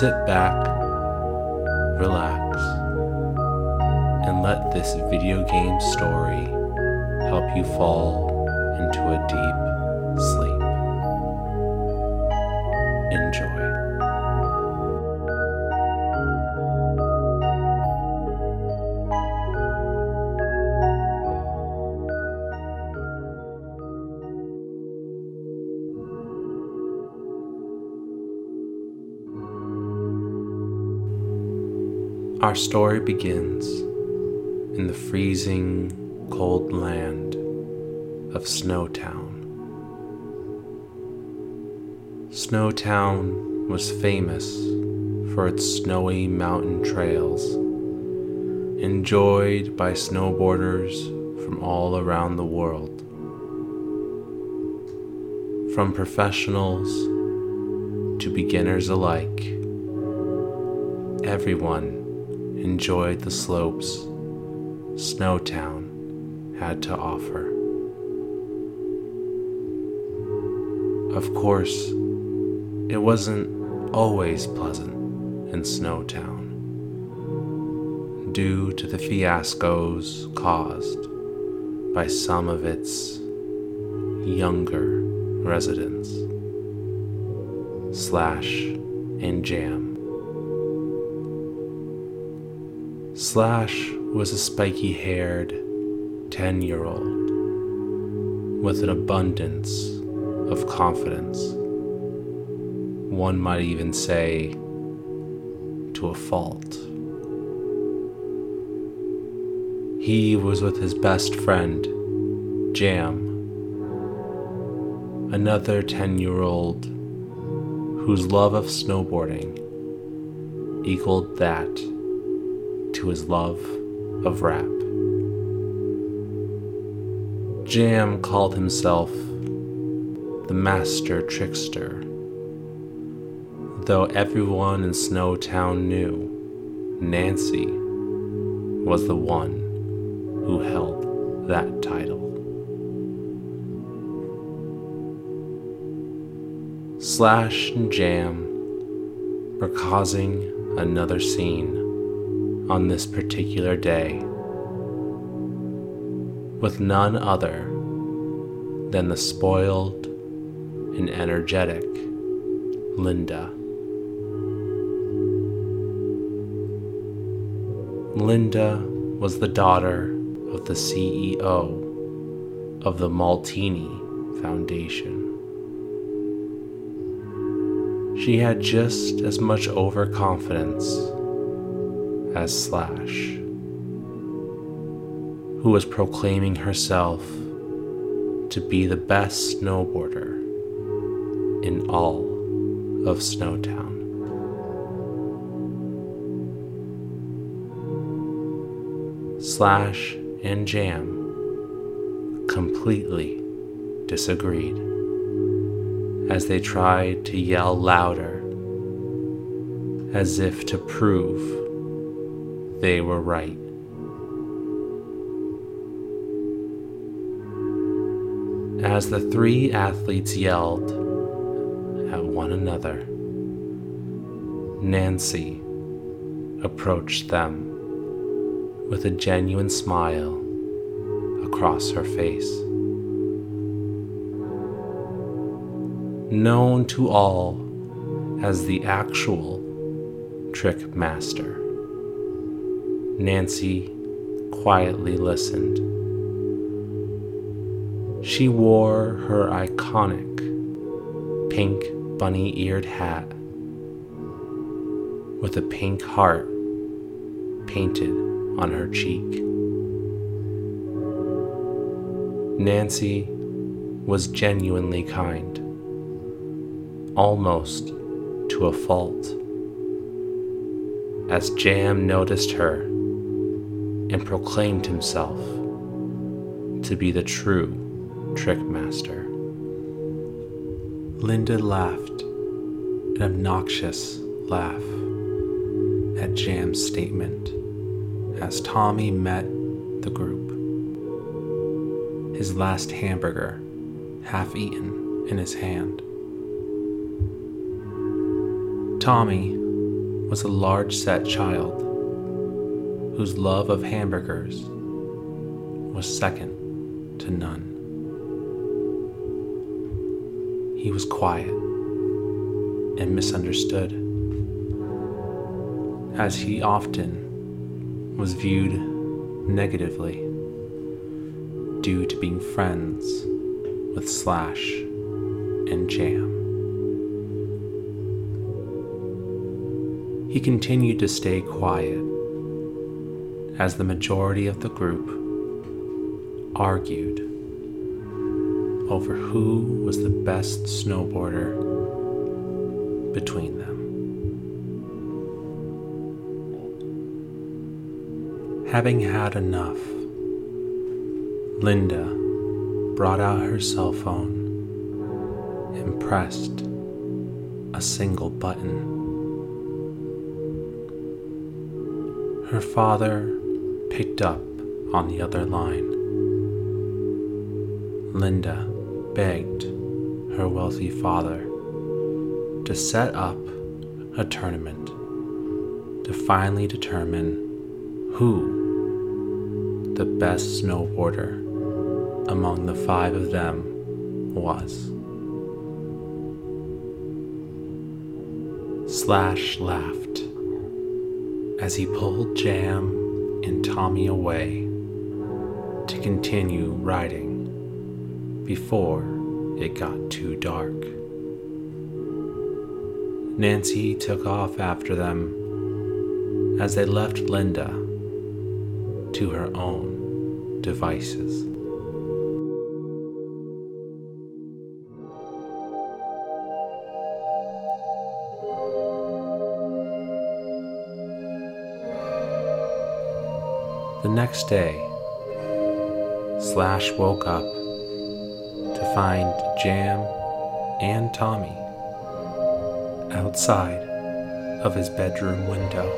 sit back, relax, and let this video game story help you fall into a deep sleep. Enjoy. Our story begins in the freezing, cold land of Snowtown. Snowtown was famous for its snowy mountain trails, enjoyed by snowboarders from all around the world. From professionals to beginners alike, everyone enjoyed the slopes Snowtown had to offer. Of course, it wasn't always pleasant in Snowtown due to the fiascos caused by some of its younger residents. Slash and Jam. Slash was a spiky haired 10 year old with an abundance of confidence. One might even say to a fault. He was with his best friend, Jam, another 10 year old whose love of snowboarding equaled that to his love of rap. Jam called himself the master trickster, though everyone in Snowtown knew Nancy was the one who held that title. Slash and Jam were causing another scene on this particular day with none other than the spoiled and energetic Linda. Linda was the daughter of the CEO of the Maltini Foundation. She had just as much overconfidence as Slash, who was proclaiming herself to be the best snowboarder in all of Snowtown. Slash and Jam completely disagreed as they tried to yell louder as if to prove they were right. As the three athletes yelled at one another, Nancy approached them with a genuine smile across her face. Known to all as the actual trick master. Nancy quietly listened. She wore her iconic pink bunny eared hat with a pink heart painted on her cheek. Nancy was genuinely kind, almost to a fault. As Jam noticed her and proclaimed himself to be the true trick master. Linda laughed an obnoxious laugh at Jam's statement as Tommy met the group. His last hamburger, half eaten, in his hand. Tommy was a large set child whose love of hamburgers was second to none. He was quiet and misunderstood, as he often was viewed negatively due to being friends with Slash and Jam. He continued to stay quiet as the majority of the group argued over who was the best snowboarder between them. Having had enough, Linda brought out her cell phone and pressed a single button. Her father picked up on the other line. Linda begged her wealthy father to set up a tournament to finally determine who the best snowboarder among the five of them was. Slash laughed as he pulled Jam and Tommy away to continue riding before it got too dark. Nancy took off after them as they left Linda to her own devices. The next day, Slash woke up to find Jam and Tommy outside of his bedroom window.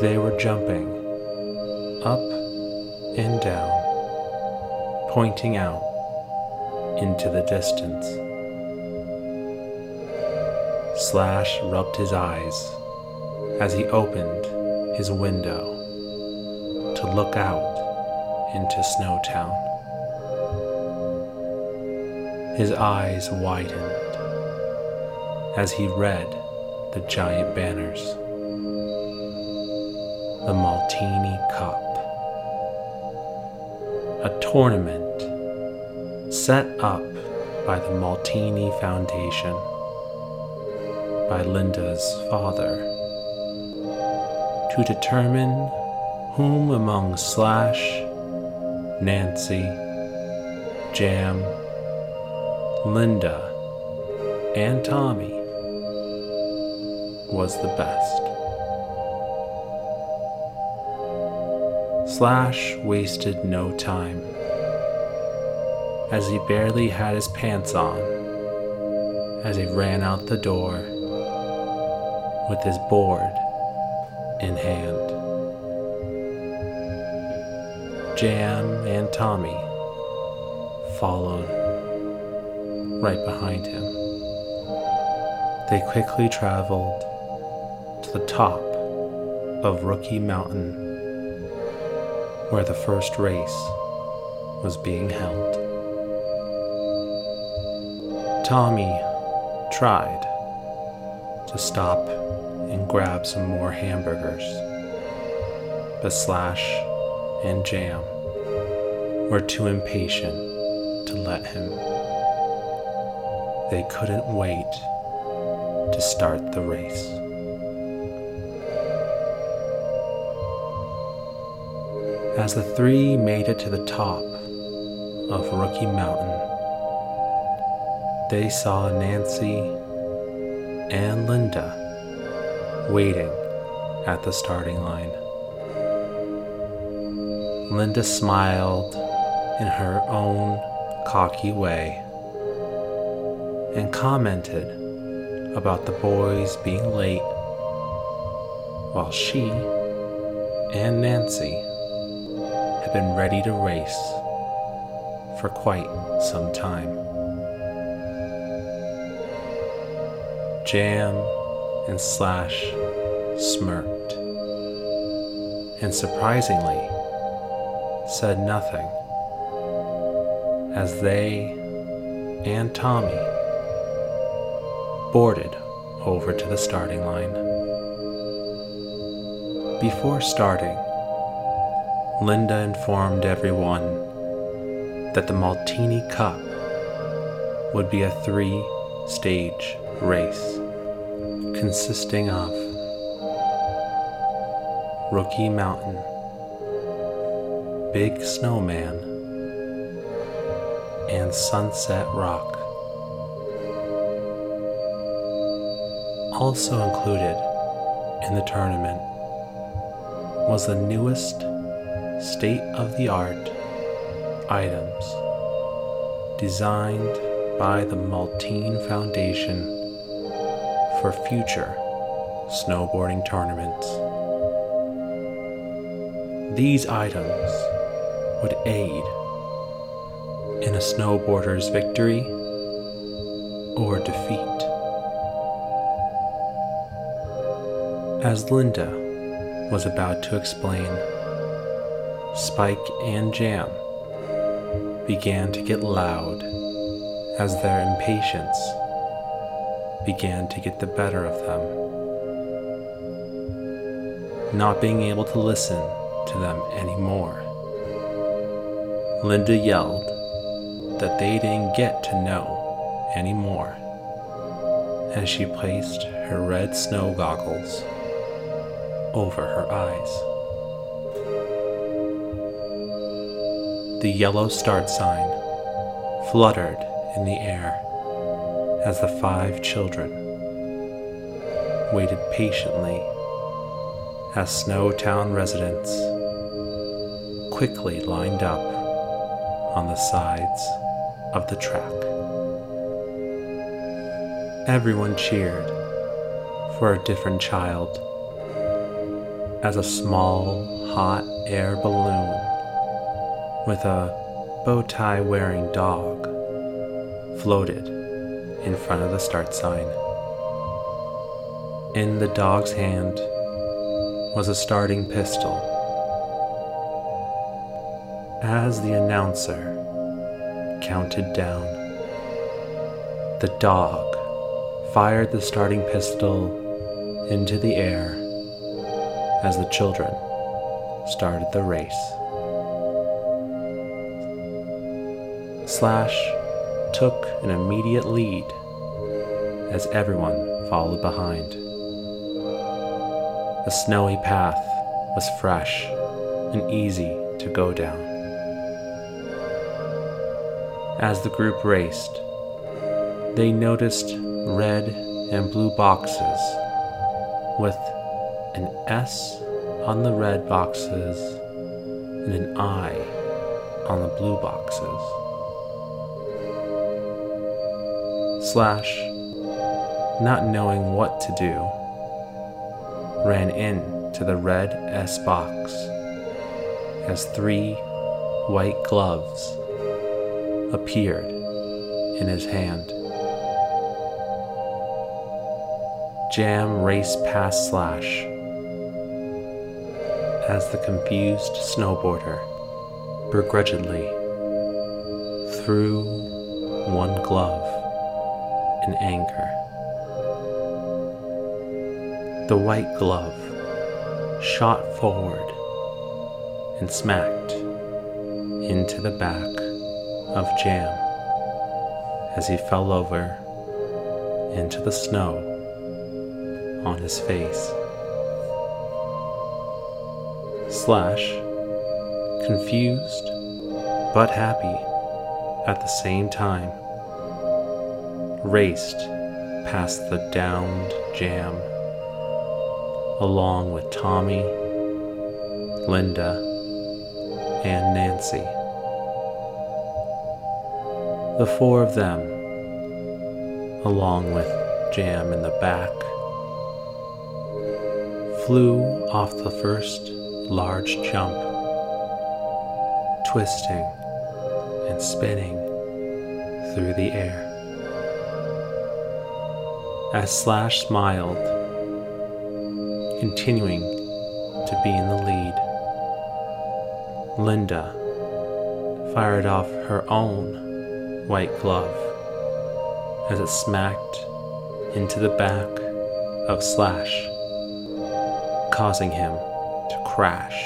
They were jumping up and down, pointing out into the distance. Slash rubbed his eyes as he opened his window to look out into Snowtown. His eyes widened as he read the giant banners. The Maltini Cup. A tournament set up by the Maltini Foundation by Linda's father to determine whom among Slash, Nancy, Jam, Linda, and Tommy was the best. Slash wasted no time, as he barely had his pants on as he ran out the door with his board in hand. Jam and Tommy followed right behind him. They quickly traveled to the top of Rookie Mountain, where the first race was being held. Tommy tried to stop and grab some more hamburgers, but Slash and Jam were too impatient to let him. They couldn't wait to start the race. As the three made it to the top of Rookie Mountain, they saw Nancy and Linda waiting at the starting line. Linda smiled in her own cocky way and commented about the boys being late while she and Nancy had been ready to race for quite some time. Jam and Slash smirked and surprisingly said nothing as they and Tommy boarded over to the starting line. Before starting, Linda informed everyone that the Maltini Cup would be a three stage race consisting of Rookie Mountain, Big Snowman, and Sunset Rock. Also included in the tournament was the newest state of the art items designed by the Maltini Foundation for future snowboarding tournaments. These items would aid in a snowboarder's victory or defeat. As Linda was about to explain, Spike and Jam began to get loud as their impatience began to get the better of them. Not being able to listen to them anymore. Linda yelled that they didn't get to know anymore as she placed her red snow goggles over her eyes. The yellow start sign fluttered in the air as the five children waited patiently as Snowtown residents quickly lined up on the sides of the track. Everyone cheered for a different child as a small hot air balloon with a bow tie wearing dog floated in front of the start sign. In the dog's hand was a starting pistol. As the announcer counted down, the dog fired the starting pistol into the air as the children started the race. Slash took an immediate lead as everyone followed behind. The snowy path was fresh and easy to go down. As the group raced, they noticed red and blue boxes with an S on the red boxes and an I on the blue boxes. Slash, not knowing what to do, ran in to the red S box as three white gloves appeared in his hand. Jam raced past Slash as the confused snowboarder begrudgingly threw one glove in anger. The white glove shot forward and smacked into the back of Jam as he fell over into the snow on his face. Slash, confused but happy at the same time, raced past the downed jam, along with Tommy, Linda, and Nancy. The four of them, along with Jam in the back, flew off the first large jump, twisting and spinning through the air. As Slash smiled, continuing to be in the lead, Linda fired off her own white glove as it smacked into the back of Slash, causing him to crash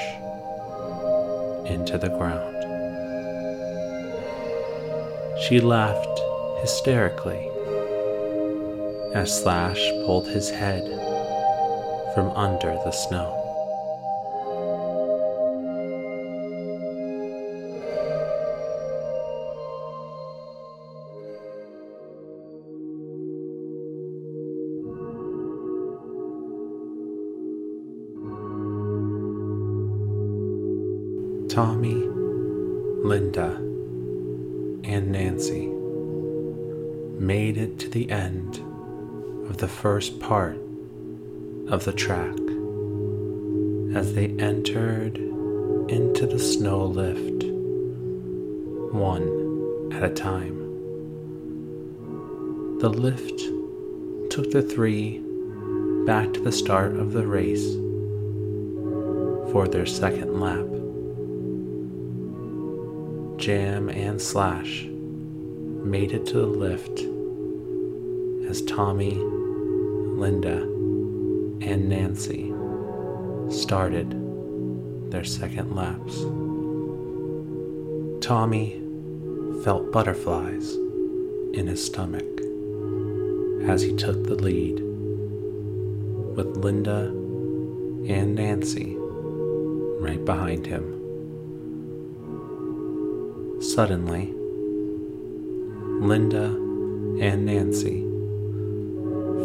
into the ground. She laughed hysterically as Slash pulled his head from under the snow. Tommy, Linda, and Nancy made it to the end of the first part of the track as they entered into the snow lift one at a time. The lift took the three back to the start of the race for their second lap. Jam and Slash made it to the lift as Tommy, Linda, and Nancy started their second laps. Tommy felt butterflies in his stomach as he took the lead, with Linda and Nancy right behind him. Suddenly, Linda and Nancy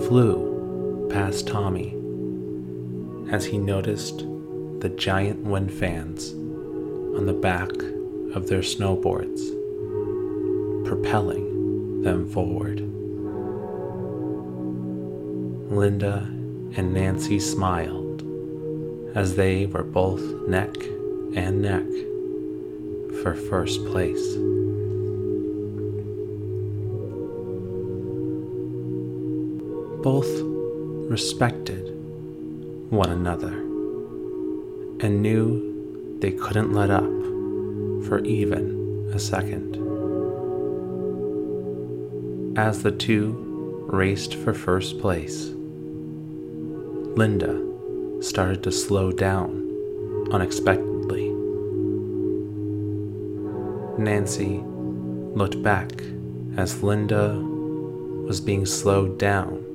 flew past Tommy as he noticed the giant wind fans on the back of their snowboards, propelling them forward. Linda and Nancy smiled as they were both neck and neck for first place. Both respected one another and knew they couldn't let up for even a second. As the two raced for first place, Linda started to slow down unexpectedly. Nancy looked back as Linda was being slowed down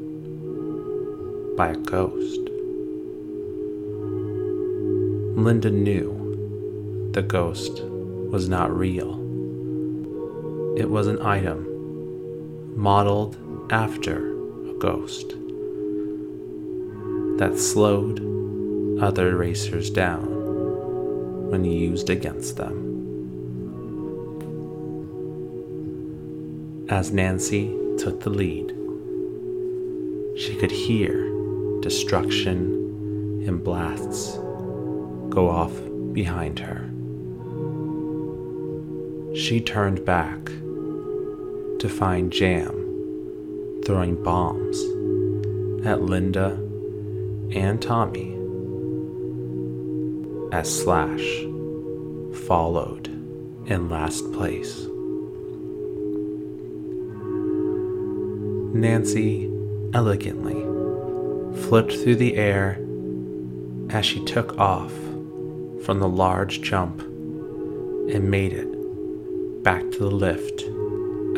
by a ghost. Linda knew the ghost was not real. It was an item modeled after a ghost that slowed other racers down when used against them. As Nancy took the lead, she could hear destruction and blasts go off behind her. She turned back to find Jam throwing bombs at Linda and Tommy as Slash followed in last place. Nancy elegantly flipped through the air as she took off from the large jump and made it back to the lift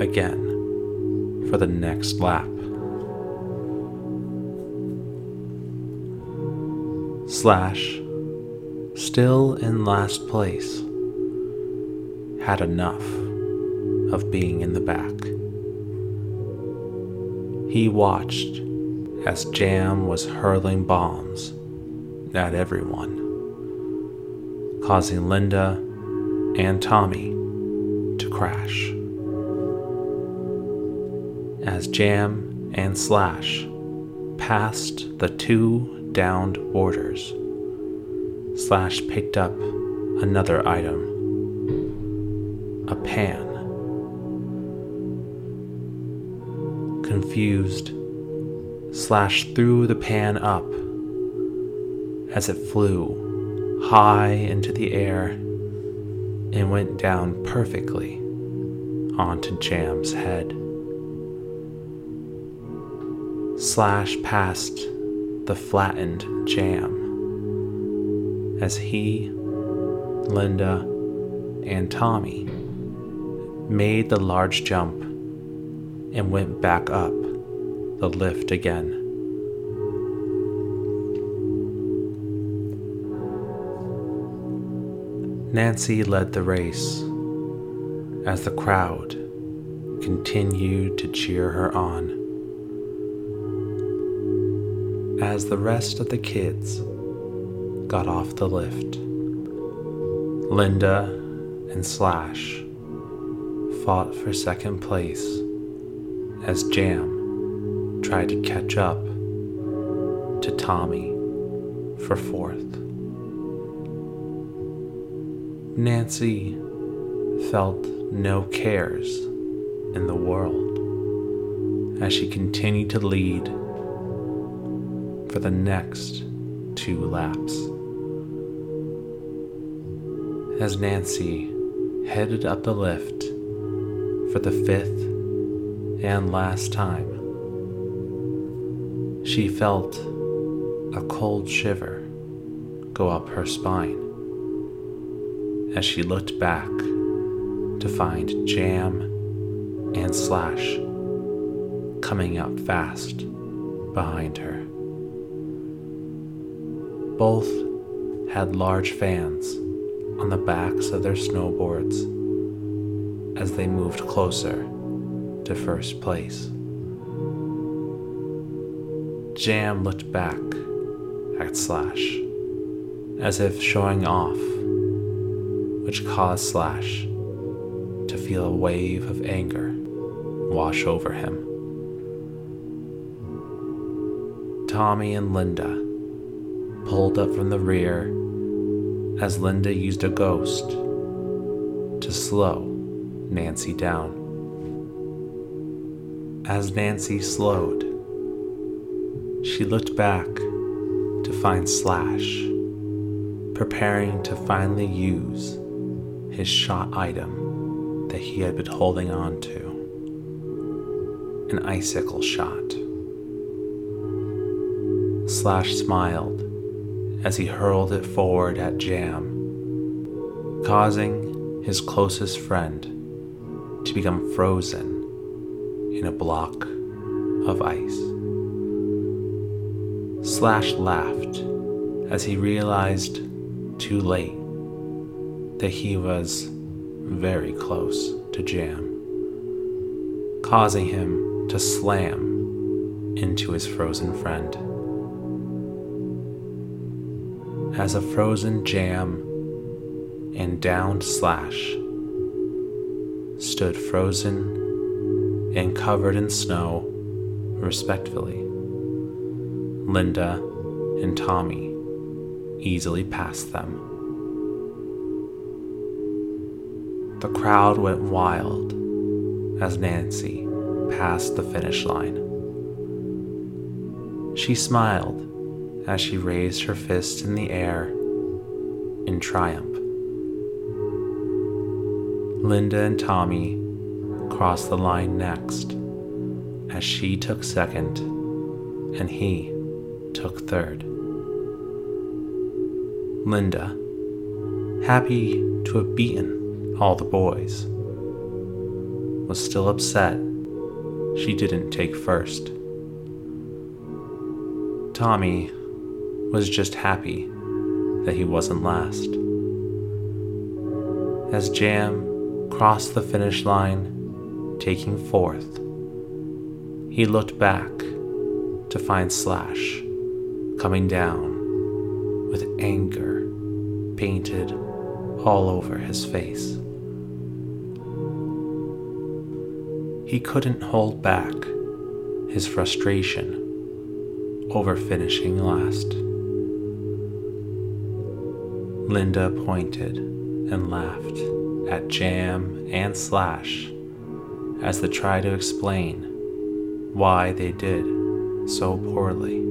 again for the next lap. Slash, still in last place, had enough of being in the back. He watched as Jam was hurling bombs at everyone, causing Linda and Tommy to crash. As Jam and Slash passed the two downed boarders, Slash picked up another item a pan. Confused, Slash through the pan up as it flew high into the air and went down perfectly onto Jam's head. Slash passed the flattened Jam as he, Linda, and Tommy made the large jump and went back up the lift again. Nancy led the race as the crowd continued to cheer her on. As the rest of the kids got off the lift, Linda and Slash fought for second place as Jam tried to catch up to Tommy for fourth. Nancy felt no cares in the world as she continued to lead for the next two laps. As Nancy headed up the lift for the fifth and last time, she felt a cold shiver go up her spine as she looked back to find Jam and Slash coming up fast behind her. Both had large fans on the backs of their snowboards as they moved closer to first place. Jam looked back at Slash as if showing off, which caused Slash to feel a wave of anger wash over him. Tommy and Linda pulled up from the rear as Linda used a ghost to slow Nancy down. As Nancy slowed, she looked back to find Slash preparing to finally use his shot item that he had been holding on to an icicle shot. Slash smiled as he hurled it forward at Jam, causing his closest friend to become frozen in a block of ice. Slash laughed as he realized too late that he was very close to Jam, causing him to slam into his frozen friend. As a frozen Jam and downed Slash stood frozen and covered in snow, respectfully. Linda and Tommy easily passed them. The crowd went wild as Nancy passed the finish line. She smiled as she raised her fist in the air in triumph. Linda and Tommy crossed the line next, as she took second and he took third. Linda, happy to have beaten all the boys, was still upset she didn't take first. Tommy was just happy that he wasn't last. As Jam crossed the finish line, taking fourth, He looked back to find Slash coming down with anger painted all over his face. He couldn't hold back his frustration over finishing last. Linda pointed and laughed at Jam and Slash as they tried to explain why they did so poorly.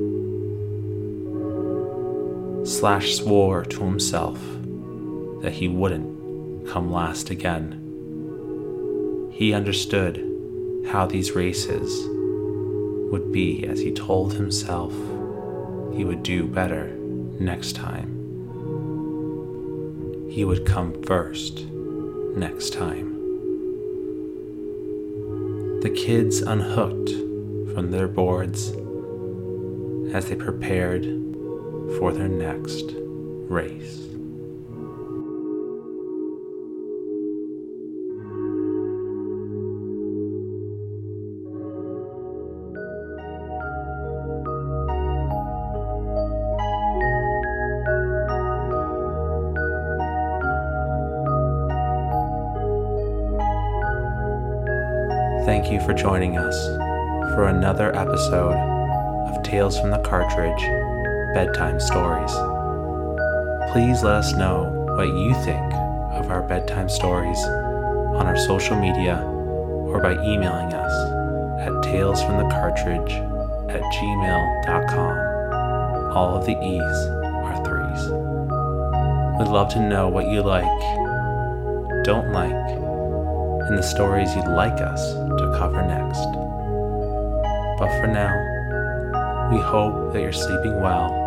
Slash swore to himself that he wouldn't come last again. He understood how these races would be as he told himself he would do better next time. He would come first next time. The kids unhooked from their boards as they prepared for their next race. Thank you for joining us for another episode of Tales from the Cartridge Bedtime Stories. Please let us know what you think of our bedtime stories on our social media or by emailing us at talesfromthecartridge at gmail.com. All of the E's are threes. We'd love to know what you like, don't like, and the stories you'd like us to cover next. But for now, we hope that you're sleeping well,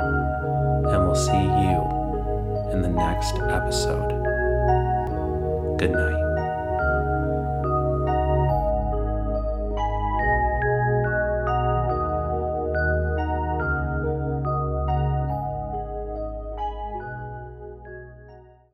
and we'll see you in the next episode. Good night.